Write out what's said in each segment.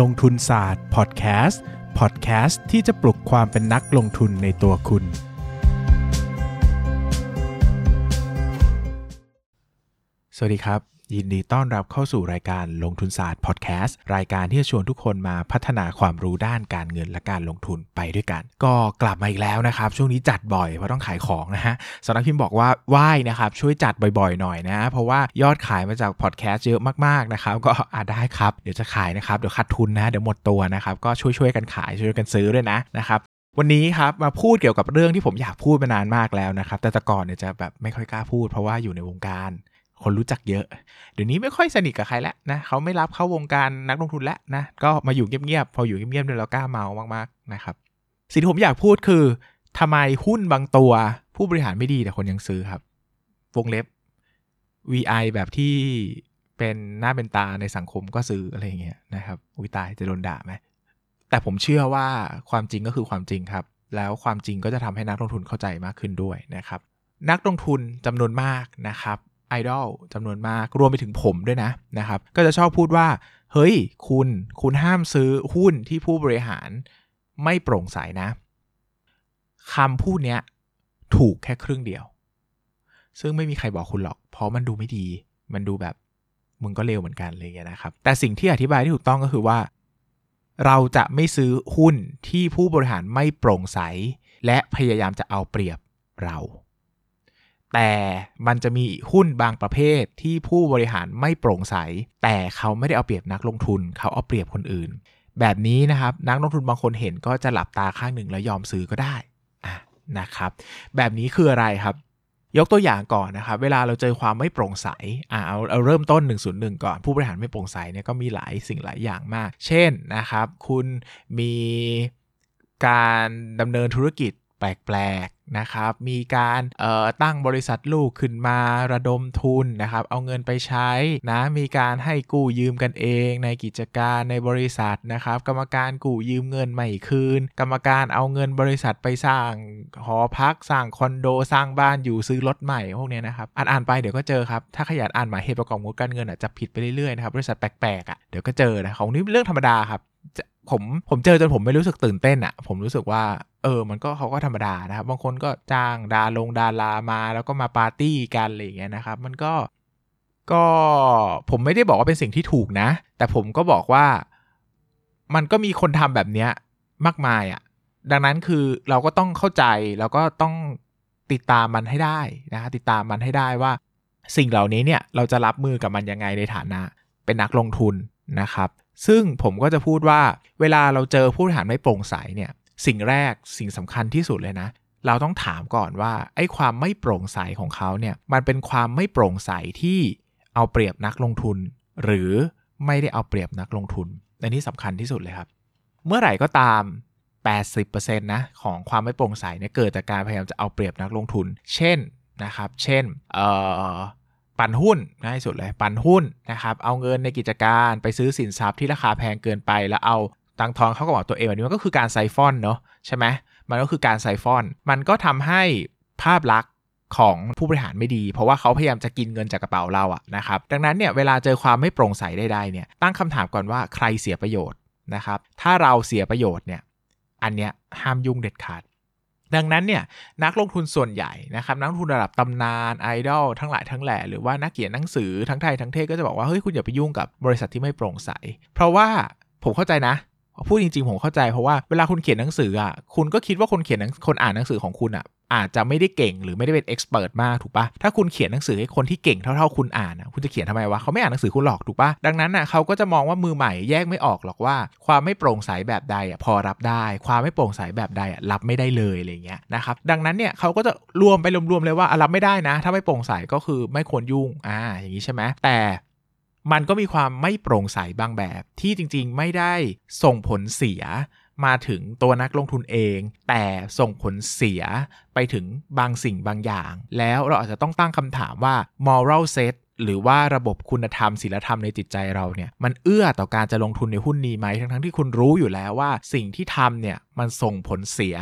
ลงทุนศาสตร์พอดแคสต์พอดแคสต์ที่จะปลุกความเป็นนักลงทุนในตัวคุณ สวัสดีครับ ยินดีต้อนรับเข้าสู่รายการลงทุนศาสตร์พอดแคสต์รายการที่จะชวนทุกคนมาพัฒนาความรู้ด้านการเงินและการลงทุนไปด้วยกัน ก็กลับมาอีกแล้วนะครับ ช่วงนี้จัดบ่อยเพราะต้องขายของนะฮะสำนักพิมพ์บอกว่าว่ายนะครับช่วยจัดบ่อยๆหน่อยนะ เพราะว่ายอดขายมาจากพอดแคสต์เยอะมากๆนะครับก็อาได้ครับเดี๋ยวจะขายนะครับเดี๋ยวขาดทุนนะเดี๋ยวหมดตัวนะครับก็ช่วยๆกันขายช่วยกันซื้อด้วยนะนะครับวันนี้ครับมาพูดเกี่ยวกับเรื่องที่ผมอยากพูดมานานมากแล้วนะครับแต่แต่ก่อนเนี่ยจะแบบไม่ค่อยกล้าพูดเพราะว่าอยู่ในวงการ คนรู้จักเยอะ เดี๋ยวนี้ไม่ค่อยสนิทกับใครแล้วนะเขาไม่รับเข้าวงการนักลงทุนแล้วนะก็มาอยู่เงียบๆพออยู่เงียบๆเนี่ยเรากล้าเมามากๆนะครับสิ่งที่ผมอยากพูดคือทำไมหุ้นบางตัวผู้บริหารไม่ดีแต่คนยังซื้อครับ วงเล็บ VI แบบที่เป็นหน้าเป็นตาในสังคมก็ซื้ออะไรอย่างเงี้ยนะครับวิตายจะโดนด่าไหมแต่ผมเชื่อว่าความจริงก็คือความจริงครับ แล้วความจริงก็จะทำให้นักลงทุนเข้าใจมากขึ้นด้วยนะครับ นักลงทุนจำนวนมากนะครับ อดอลจำนวนมากรวมไปถึงผมด้วยนะนะครับ ก็จะชอบพูดว่า เฮ้ย คุณคุณห้ามซื้อหุ้นที่ผู้บริหารไม่โปร่งใสนะคำพูดเนี้ยถูกแค่ครึ่งเดียว ซึ่งไม่มีใครบอกคุณหรอก เพราะมันดูไม่ดี มันดูแบบมึงก็เลวเหมือนกันเงี้ยนะครับ แต่สิ่งที่อธิบายที่ถูกต้องก็คือว่า เราจะไม่ซื้อหุ้นที่ผู้บริหารไม่โปร่งใส และพยายามจะเอาเปรียบเรา แต่มันจะมีหุ้นบางประเภทที่ผู้บริหารไม่โปร่งใส แต่เขาไม่ได้เอาเปรียบนักลงทุน เขาเอาเปรียบคนอื่น แบบนี้นะครับนักลงทุนบางคนเห็นก็จะหลับตาข้างหนึ่งแล้วยอมซื้อก็ได้ะนะครับ แบบนี้คืออะไรครับยกตัวอย่างก่อนนะครับ เวลาเราเจอความไม่โปร่งใสอ่าเอาเอาเริ่มต้น 101 ก่อน ผู้บริหารไม่โปร่งใสเนี่ยก็มีหลายสิ่งหลายอย่างมาก เช่นนะครับ คุณมีการดำเนินธุรกิจแปลก นะครับ มีการตั้งบริษัทลูกขึ้นมาระดมทุนนะครับ เอาเงินไปใช้นะ มีการให้กู้ยืมกันเองในกิจการในบริษัทนะครับ กรรมการกู้ยืมเงินไม่คืน กรรมการเอาเงินบริษัทไปสร้างหอพักสร้างคอนโดสร้างบ้านอยู่ซื้อรถใหม่พวกนี้นะครับ อ่านอ่านไปเดี๋ยวก็เจอครับ ถ้าขยันอ่านหมายเหตุประกอบงบการเงินอาจจะผิดไปเรื่อยๆนะครับ บริษัทแปลกๆอะเดี๋ยวก็เจอนะของนี้เรื่องธรรมดาครับ ผมผมเจอจนผมไม่รู้สึกตื่นเต้นอะ่ะ ผมรู้สึกว่า เออ มันก็เขาก็ธรรมดานะครับ บางคนก็จ้างดาลงดารามาแล้วก็มาปาร์ตี้กันอะไรอย่างเงี้ยนะครับ มันก็ก็ผมไม่ได้บอกว่าเป็นสิ่งที่ถูกนะ แต่ผมก็บอกว่ามันก็มีคนทำแบบเนี้ยมากมายอะ่ะ ดังนั้นคือเราก็ต้องเข้าใจแล้วก็ต้องติดตามมันให้ได้นะติดตามมันให้ได้ว่า สิ่งเหล่านี้เนี่ยเราจะรับมือกับมันยังไงในฐานะ เป็นนักลงทุนนะครับ ซึ่งผมก็จะพูดว่าเวลาเราเจอผู้บริหารไม่โปร่งใสเนี่ยสิ่งแรกสิ่งสำคัญที่สุดเลยนะ เราต้องถามก่อนว่าไอ้ความไม่โปร่งใสของเขาเนี่ยมันเป็นความไม่โปร่งใสที่เอาเปรียบนักลงทุน หรือไม่ได้เอาเปรียบนักลงทุนอันนี้สำคัญที่สุดเลยครับ เมื่อไหร่ก็ตาม 80%นะของความไม่โปร่งใสเนี่ยเกิดจากการพยายามจะเอาเปรียบนักลงทุน เช่นนะครับ เช่นเอ่อ ปันหุ้นง่ายสุดเลยปันหุ้นนะครับเอาเงินในกิจการไปซื้อสินทรัพย์ที่ราคาแพงเกินไป แล้วเอาตังทองเข้ากระเป๋าตัวเองแบบนี้มันก็คือการไซฟอนเนาะใช่ไหมมันก็คือการไซฟอน มันก็ทำให้ภาพลักษณ์ของผู้บริหารไม่ดี เพราะว่าเขาพยายามจะกินเงินจากกระเป๋าเราอะนะครับดังนั้นเนี่ยเวลาเจอความไม่โปร่งใสใดๆเนี่ยตั้งคำถามก่อนว่าใครเสียประโยชน์นะครับถ้าเราเสียประโยชน์เนี่ยอันเนี้ยห้ามยุ่งเด็ดขาด ดังนั้นเนี่ยนักลงทุนส่วนใหญ่นะครับนักลงทุนระดับตำนานไอดอลทั้งหลายทั้งแหล่หรือว่านักเขียนหนังสือทั้งไทยทั้งเทศก็จะบอกว่าเฮ้ยคุณอย่าไปยุ่งกับบริษัทที่ไม่โปร่งใส เพราะว่าผมเข้าใจนะ พูดจริงๆผมเข้าใจเพราะว่าเวลาคุณเขียนหนังสืออะคุณก็คิดว่าคนเขียนคนอ่านหนังสือของคุณอะอาจจะไม่ได้เก่งหรือไม่ได้เป็นเอ็กซ์เพรสมากถูกปะถ้าคุณเขียนหนังสือให้คนที่เก่งเท่าๆคุณอ่านคุณจะเขียนทำไมวะเขาไม่อ่านหนังสือคุณหรอกถูกปะดังนั้นน่ะเขาก็จะมองว่ามือใหม่แยกไม่ออกหรอกว่า ความไม่โปร่งใสแบบใดอะพอรับได้ ความไม่โปร่งใสแบบใดอะรับไม่ได้เลยอะไรเงี้ยนะครับดังนั้นเนี่ยเขาก็จะรวมไปรวมๆเลยว่ารับไม่ได้นะ ถ้าไม่โปร่งใสก็คือไม่ควรยุ่งอ่าอย่างนี้ใช่ไหมแต่ มันก็มีความไม่โปร่งใสบางแบบ ที่จริงๆ ไม่ได้ส่งผลเสียมาถึงตัวนักลงทุนเอง แต่ส่งผลเสียไปถึงบางสิ่งบางอย่าง แล้วเราอาจจะต้องตั้งคำถามว่า moral set หรือว่าระบบคุณธรรมศีลธรรมในจิตใจเราเนี่ยมันเอื้อต่อการจะลงทุนในหุ้นนี้ไหมทั้งทั้งที่คุณรู้อยู่แล้วว่า สิ่งที่ทำเนี่ยมันส่งผลเสีย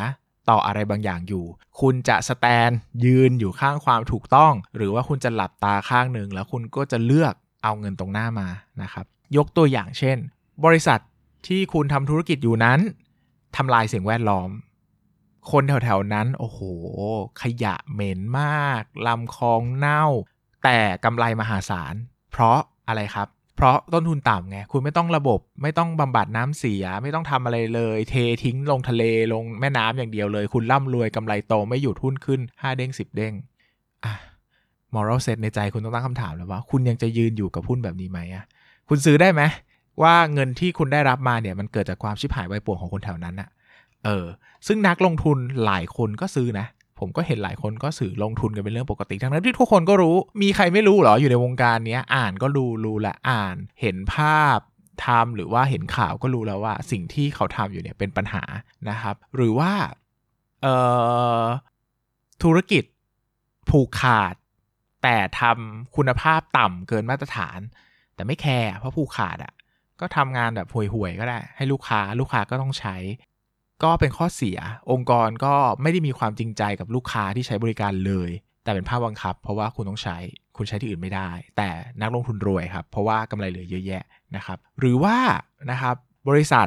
ต่ออะไรบางอย่างอยู่ คุณจะสแตนยืนอยู่ข้างความถูกต้อง หรือว่าคุณจะหลับตาข้างหนึ่งแล้วคุณก็จะเลือก เอาเงินตรงหน้ามานะครับ ยกตัวอย่างเช่น บริษัทที่คุณทำธุรกิจอยู่นั้นทำลายสิ่งแวดล้อม คนแถวๆนั้น โอ้โห ขยะเหม็นมากลำคลองเน่า แต่กำไรมหาศาล เพราะอะไรครับ เพราะต้นทุนต่ำไง คุณไม่ต้องระบบ ไม่ต้องบำบัดน้ำเสีย ไม่ต้องทำอะไรเลย เททิ้งลงทะเลลงแม่น้ำอย่างเดียวเลย คุณร่ำรวยกำไรโตไม่หยุดหุ้นขึ้น5เด้ง10 เด้งอะ moral set ในใจคุณต้องตั้งคำถามแล้วว่า คุณยังจะยืนอยู่กับหุ้นแบบนี้ไหมอะคุณซื้อได้ไหมว่าเงินที่คุณได้รับมาเนี่ยมันเกิดจากความชิบหายไวป่วงของคนแถวนั้นอะเออ ซึ่งนักลงทุนหลายคนก็ซื้อนะ ผมก็เห็นหลายคนก็สื่อลงทุนกันเป็นเรื่องปกติ ทั้งนั้นที่ทุกคนก็รู้ มีใครไม่รู้หรออยู่ในวงการนี้อ่านก็รู้รู้และอ่าน เห็นภาพทำหรือว่าเห็นข่าวก็รู้แล้วว่า สิ่งที่เขาทำอยู่เนี่ยเป็นปัญหานะครับ หรือว่าเอ่อธุรกิจผูกขาด แต่ทำคุณภาพต่ำเกินมาตรฐาน แต่ไม่แคร์เพราะผูกขาดอะ่ะ ก็ทำงานแบบห่วยๆก็ได้ ให้ลูกค้าลูกค้าก็ต้องใช้ ก็เป็นข้อเสีย องค์กรก็ไม่ได้มีความจริงใจกับลูกค้าที่ใช้บริการเลย แต่เป็นภาพบังคับ เพราะว่าคุณต้องใช้ คุณใช้ที่อื่นไม่ได้ แต่นักลงทุนรวยครับ เพราะว่ากำไรเหลือเยอะแยะนะครับ หรือว่านะครับบริษัท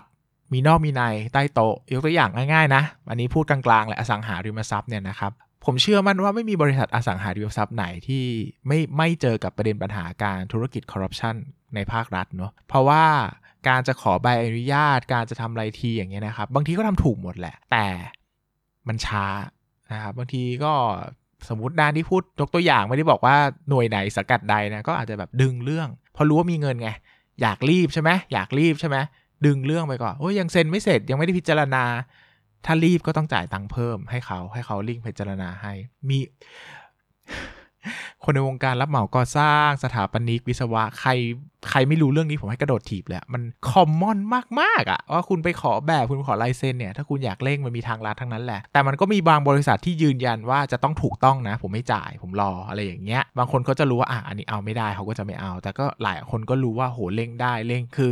มีนอกมีในใต้โต๊ะยกตัวอย่างง่ายๆนะ อันนี้พูดกลางๆแหละอสังหาริมทรัพย์เนี่ยนะครับ ผมเชื่อมั่นว่าไม่มีบริษัทอสังหาริมทรัพย์ไหนที่ไม่ไม่เจอกับประเด็นปัญหาการธุรกิจคอร์รัปชันในภาครัฐเนาะเพราะว่าการจะขอใบอนุญาต การจะทำอะไรทีอย่างเงี้ยนะครับ บางทีก็ทำถูกหมดแหละ แต่มันช้านะครับบางทีก็สมมติด้านที่พูดยกตัวอย่างไม่ได้บอกว่าหน่วยไหนสกัดใดนะก็อาจจะแบบดึงเรื่อง พอรู้ว่ามีเงินไง อยากรีบใช่ไหมอยากรีบใช่ไหมดึงเรื่องไปก่อนโอ้ยยังเซ็นไม่เสร็จยังไม่ได้พิจารณา ถ้ารีบก็ต้องจ่ายตังค์เพิ่มให้เขาให้เขาลิงก์พิจารณาให้ มี คนในวงการรับเหมาก่อสร้างสถาปนิกวิศวะใครใครไม่รู้เรื่องนี้ผมให้กระโดดถีบเลยมันคอมมอนมากๆอะว่าคุณไปขอแบบคุณขอลายเซ็นเนี่ยถ้าคุณอยากเร่งมันมีทางลัดทั้งนั้นแหละ แต่มันก็มีบางบริษัทที่ยืนยันว่าจะต้องถูกต้องนะ ผมไม่จ่ายผมรออะไรอย่างเงี้ย บางคนเขาจะรู้ว่าอะอันนี้เอาไม่ได้เขาก็จะไม่เอา แต่ก็หลายคนก็รู้ว่าโหเร่งได้เร่งคือ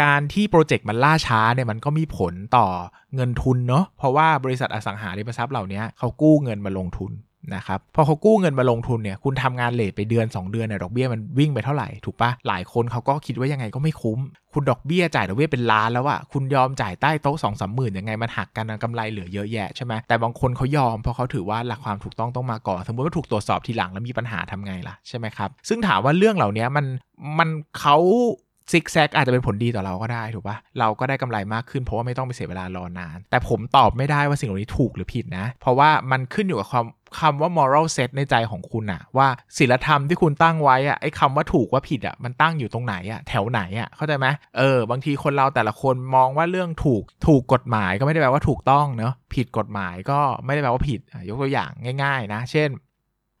การที่โปรเจกต์มันล่าช้าเนี่ยมันก็มีผลต่อเงินทุนเนาะเพราะว่าบริษัทอสังหาริมทรัพย์เหล่านี้เขากู้เงินมาลงทุนนะครับพอเขากู้เงินมาลงทุนเนี่ยคุณทำงานเลทไปเดือน 2 เดือนเนี่ยดอกเบี้ยมันวิ่งไปเท่าไหร่ถูกปะหลายคนเขาก็คิดว่ายังไงก็ไม่คุ้ม คุณดอกเบี้ยจ่ายดอกเบี้ยเป็นล้านแล้วอะคุณยอมจ่ายใต้โต๊ะสองสามหมื่นยังไงมันหักกันกำไรเหลือเยอะแยะใช่ไหมแต่บางคนเขายอมเพราะเขาถือว่าหลักความถูกต้องต้องมาก่อน สมมติว่าถูกตรวจสอบทีหลังแล้วมีปัญหาทำไงล่ะใช่ไหมครับซึ่งถามว่าเรื่องเหล่านี้มันมันเขา ซิกแซกอาจจะเป็นผลดีต่อเราก็ได้ถูกปะเราก็ได้กำไรมากขึ้นเพราะว่าไม่ต้องไปเสียเวลารอนาน แต่ผมตอบไม่ได้ว่าสิ่งเหล่านี้ถูกหรือผิดนะ เพราะว่ามันขึ้นอยู่กับความคำว่า moral set ในใจของคุณอะว่าศีลธรรมที่คุณตั้งไว้อะไอ้คำว่าถูกว่าผิดอะมันตั้งอยู่ตรงไหนอะแถวไหนอะเข้าใจไหมเออบางทีคนเราแต่ละคนมองว่าเรื่องถูกถูกกฎหมายก็ไม่ได้แปลว่าถูกต้องเนาะผิดกฎหมายก็ไม่ได้แปลว่าผิดยกตัวอย่างง่าย ๆ นะ เช่น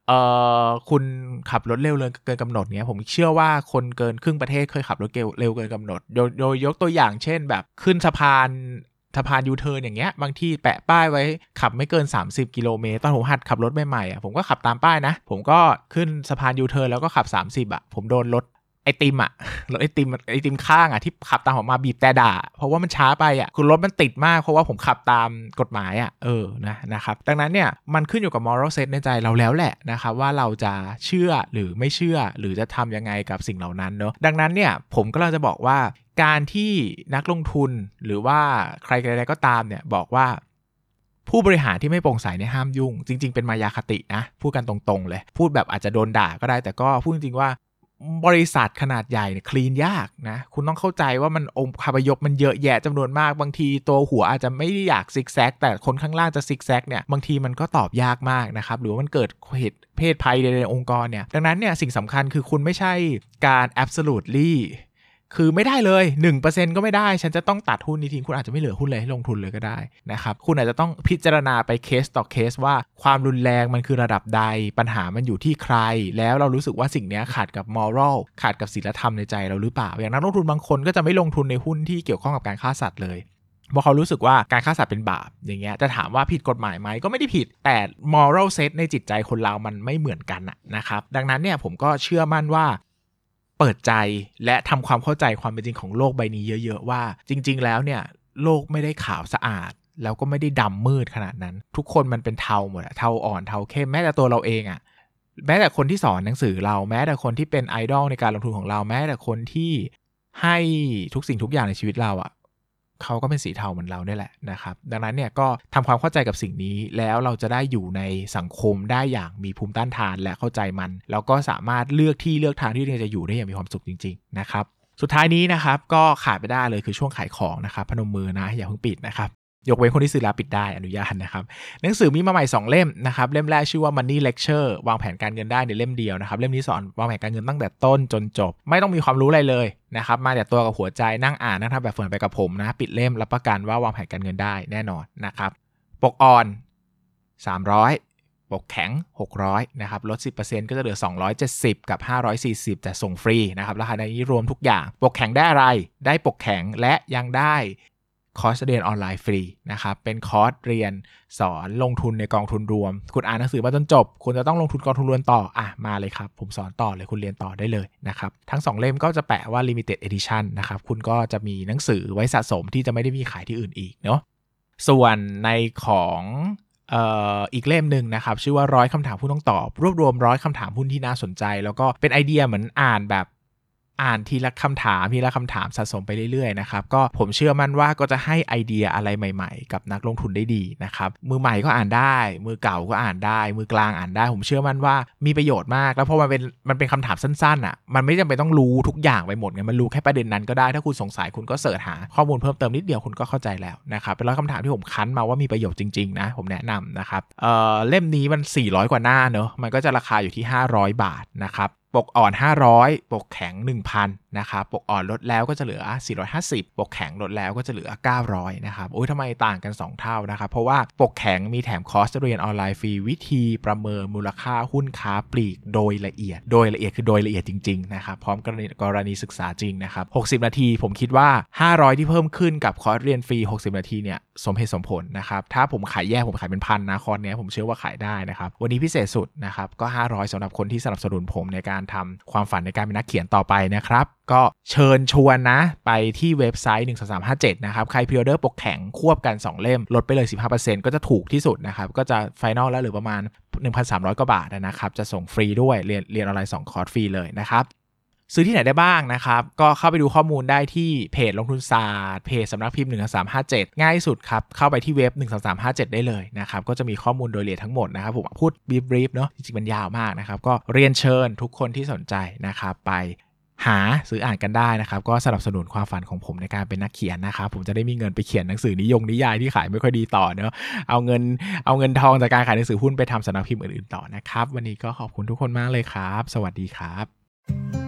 เอ่อคุณขับรถเร็วเลยเกินกำหนดเนี้ยผมเชื่อว่าคนเกินครึ่งประเทศเคยขับรถเร็วเกินกำหนดโดยโดยยกตัวอย่างเช่น แบบขึ้นสะพานสะพานยูเทิร์นอย่างเงี้ยบางที่แปะป้ายไว้ขับไม่เกิน 30 กิโลเมตรตอนผมหัดขับรถใหม่ๆอะผมก็ขับตามป้ายนะ ผมก็ขึ้นสะพานยูเทิร์นแล้วก็ขับ 30 อะ ผมโดนรถ ไอติมอะรถไอติมไอติมข้างอะที่ขับตามผมมาบีบแตรด่า เพราะว่ามันช้าไปอะคือรถมันติดมากเพราะว่าผมขับตามกฎหมายอะเออนะนะครับดังนั้นเนี่ยมันขึ้นอยู่กับ moral set ในใจเราแล้วแหละนะครับว่าเราจะเชื่อหรือไม่เชื่อหรือจะทำยังไงกับสิ่งเหล่านั้นเนาะดังนั้นเนี่ยผมก็เราจะบอกว่าการที่นักลงทุนหรือว่าใครๆก็ตามเนี่ยบอกว่าผู้บริหารที่ไม่โปร่งใสเนี่ยห้ามยุ่ง จริง ๆ เป็นมายาคตินะ พูดกันตรงๆเลย พูดแบบอาจจะโดนด่าก็ได้แต่ก็พูดจริงๆว่า บริษัทขนาดใหญ่เนี่ยคลีนยากนะ คุณต้องเข้าใจว่ามันองค์คาพยพมันเยอะแยะจำนวนมาก บางทีตัวหัวอาจจะไม่ได้อยากซิกแซกแต่คนข้างล่างจะซิกแซกเนี่ยบางทีมันก็ตอบยากมากนะครับ หรือว่ามันเกิดเหตุเพศภัยในองค์กรเนี่ยดังนั้นเนี่ยสิ่งสำคัญคือคุณไม่ใช่การ absolutely คือไม่ได้เลย 1%ก็ไม่ได้ ฉันจะต้องตัดหุ้นนี้ทิ้งคุณอาจจะไม่เหลือหุ้นเลยให้ลงทุนเลยก็ได้นะครับ คุณอาจจะต้องพิจารณาไปเคสต่อเคสว่าความรุนแรงมันคือระดับใด ปัญหามันอยู่ที่ใคร แล้วเรารู้สึกว่าสิ่งนี้ขาดกับมอรัลขาดกับศีลธรรมในใจเราหรือเปล่า อย่างนักลงทุนบางคนก็จะไม่ลงทุนในหุ้นที่เกี่ยวข้องกับการฆ่าสัตว์เลยเพราะเขารู้สึกว่าการฆ่าสัตว์เป็นบาปอย่างเงี้ยจะถามว่าผิดกฎหมายไหมก็ไม่ได้ผิด แต่ moral set ในจิตใจคนเรามันไม่เหมือนกันนะครับ ดังนั้นเนี่ยผมก็เชื่อมั่นว่า เปิดใจและทำความเข้าใจความเป็นจริงของโลกใบนี้เยอะๆว่า จริง ๆ แล้วเนี่ยโลกไม่ได้ขาวสะอาด แล้วก็ไม่ได้ดำมืดขนาดนั้น ทุกคนมันเป็นเทาหมดอะเทาอ่อนเทาเข้มแม้แต่ตัวเราเองอะแม้แต่คนที่สอนหนังสือเราแม้แต่คนที่เป็นไอดอลในการลงทุนของเราแม้แต่คนที่ให้ทุกสิ่งทุกอย่างในชีวิตเราอะ เขาก็เป็นสีเทาเหมือนเราเนี่ยแหละนะครับ ดังนั้นเนี่ยก็ทำความเข้าใจกับสิ่งนี้แล้วเราจะได้อยู่ในสังคมได้อย่างมีภูมิต้านทานและเข้าใจมัน แล้วก็สามารถเลือกที่เลือกทางที่เราจะอยู่ได้อย่างมีความสุขจริง ๆ นะครับสุดท้ายนี้นะครับก็ขาดไปได้เลยคือช่วงขายของนะครับพนมมือนะอย่าเพิ่งปิดนะครับ ยกเว้นคนที่ซื้อแล้วปิดได้อนุญาตนะครับ หนังสือมีมาใหม่ 2 เล่มนะครับ เล่มแรกชื่อว่า Money Lecture วางแผนการเงินได้ในเล่มเดียวนะครับ เล่มนี้สอนวางแผนการเงินตั้งแต่ต้นจนจบ ไม่ต้องมีความรู้อะไรเลยนะครับมาแต่ตัวกับหัวใจนั่งอ่านนั่งทำแบบฝืนไปกับผมนะปิดเล่มรับประกันว่าวางแผนการเงินได้แน่นอนนะครับปกอ่อน 300ปกแข็ง 600 นะครับ ลด 10%ก็จะเหลือ 270 กับ 540 แต่ส่งฟรีนะครับ ราคาในนี้รวมทุกอย่าง ปกแข็งได้อะไร ได้ปกแข็งและยังได้ คอร์สเรียนออนไลน์ฟรีนะครับ เป็นคอร์สเรียนสอนลงทุนในกองทุนรวม คุณอ่านหนังสือมาจนจบ คุณจะต้องลงทุนกองทุนรวมต่อ อะ มาเลยครับ ผมสอนต่อเลยคุณเรียนต่อได้เลยนะครับ ทั้ง 2 เล่มก็จะแปะว่า limited edition นะครับ คุณก็จะมีหนังสือไว้สะสมที่จะไม่ได้มีขายที่อื่นอีกเนาะ ส่วนในของอีกเล่มหนึ่งนะครับ ชื่อว่าร้อยคำถามผู้ต้องตอบ รวบรวมร้อยคำถามหุ้นที่น่าสนใจ แล้วก็เป็นไอเดียเหมือนอ่านแบบ อ่านทีละคำถามทีละคำถามสะสมไปเรื่อยๆนะครับก็ผมเชื่อมั่นว่าก็จะให้ไอเดียอะไรใหม่ๆ กับนักลงทุนได้ดีนะครับมือใหม่ก็อ่านได้ มือเก่าก็อ่านได้ มือกลางอ่านได้ ผมเชื่อมั่นว่ามีประโยชน์มาก แล้วพอมันเป็นมันเป็นคำถามสั้นๆอะมันไม่จำเป็นต้องรู้ทุกอย่างไปหมดไงมันรู้แค่ประเด็นนั้นก็ได้ถ้าคุณสงสัยคุณก็เสิร์ชหาข้อมูลเพิ่มเติมนิดเดียวคุณก็เข้าใจแล้วนะครับเป็นร้อยคำถามที่ผมคั้นมาว่ามีประโยชน์จริงๆนะผมแนะนำนะครับเอ่อเล่มนี้มัน 400 กว่าหน้าเนอะมันก็จะราคาอยู่ที่ 500 บาทนะครับ ปกอ่อน 500 ปกแข็ง 1,000 นะครับ ปกอ่อนลดแล้วก็จะเหลือ 450 ปกแข็งลดแล้วก็จะเหลือ 900 นะครับโอ้ยทำไมต่างกัน 2 เท่านะครับ เพราะว่าปกแข็งมีแถมคอร์สเรียนออนไลน์ฟรี วิธีประเมินมูลค่าหุ้นค้าปลีกโดยละเอียด โดยละเอียดคือโดยละเอียดจริงๆนะครับ พร้อมกรณีกรณีศึกษาจริงนะครับ 60 นาทีผมคิดว่า 500 ที่เพิ่มขึ้นกับคอร์สเรียนฟรี 60 นาทีเนี่ยสมเหตุสมผลนะครับ ถ้าผมขายแยกผมขายเป็นพันนะคอร์สเนี้ยผมเชื่อว่าขายได้นะครับ วันนี้พิเศษสุดนะครับก็ 500สำหรับคนที่สนับสนุนผมในการการทำความฝันในการเป็นนักเขียนต่อไปนะครับ ก็เชิญชวนนะ ไปที่เว็บไซต์13357 นะครับ ใคร pre-order ปกแข็งควบกัน 2 เล่ม ลดไปเลย 15%ก็จะถูกที่สุดนะครับ ก็จะ final แล้วหรือประมาณ 1,300 กว่าบาทนะครับ จะส่งฟรีด้วยเรียนเรียนออนไลน์2คอร์สฟรีเลยนะครับ ซื้อที่ไหนได้บ้างนะครับ ก็เข้าไปดูข้อมูลได้ที่เพจลงทุนศาสตร์เพจสำนักพิมพ์ 1357 ง่ายสุดครับ เข้าไปที่เว็บ 13357 ได้เลยนะครับ ก็จะมีข้อมูลโดยละเอียดทั้งหมดนะครับ ผมพูดบีบรีฟเนาะจริงๆมันยาวมากนะครับ ก็เรียนเชิญทุกคนที่สนใจนะครับ ไปหาซื้ออ่านกันได้นะครับ ก็สนับสนุนความฝันของผมในการเป็นนักเขียนนะครับ ผมจะได้มีเงินไปเขียนหนังสือนิยงนิยายที่ขายไม่ค่อยดีต่อเนาะเอาเงินเอาเงินทองจากการขายหนังสือหุ้นไปทำสำนักพิมพ์อื่นๆต่อนะครับ วันนี้ก็ขอบคุณทุกคนมากเลยครับ สวัสดีครับ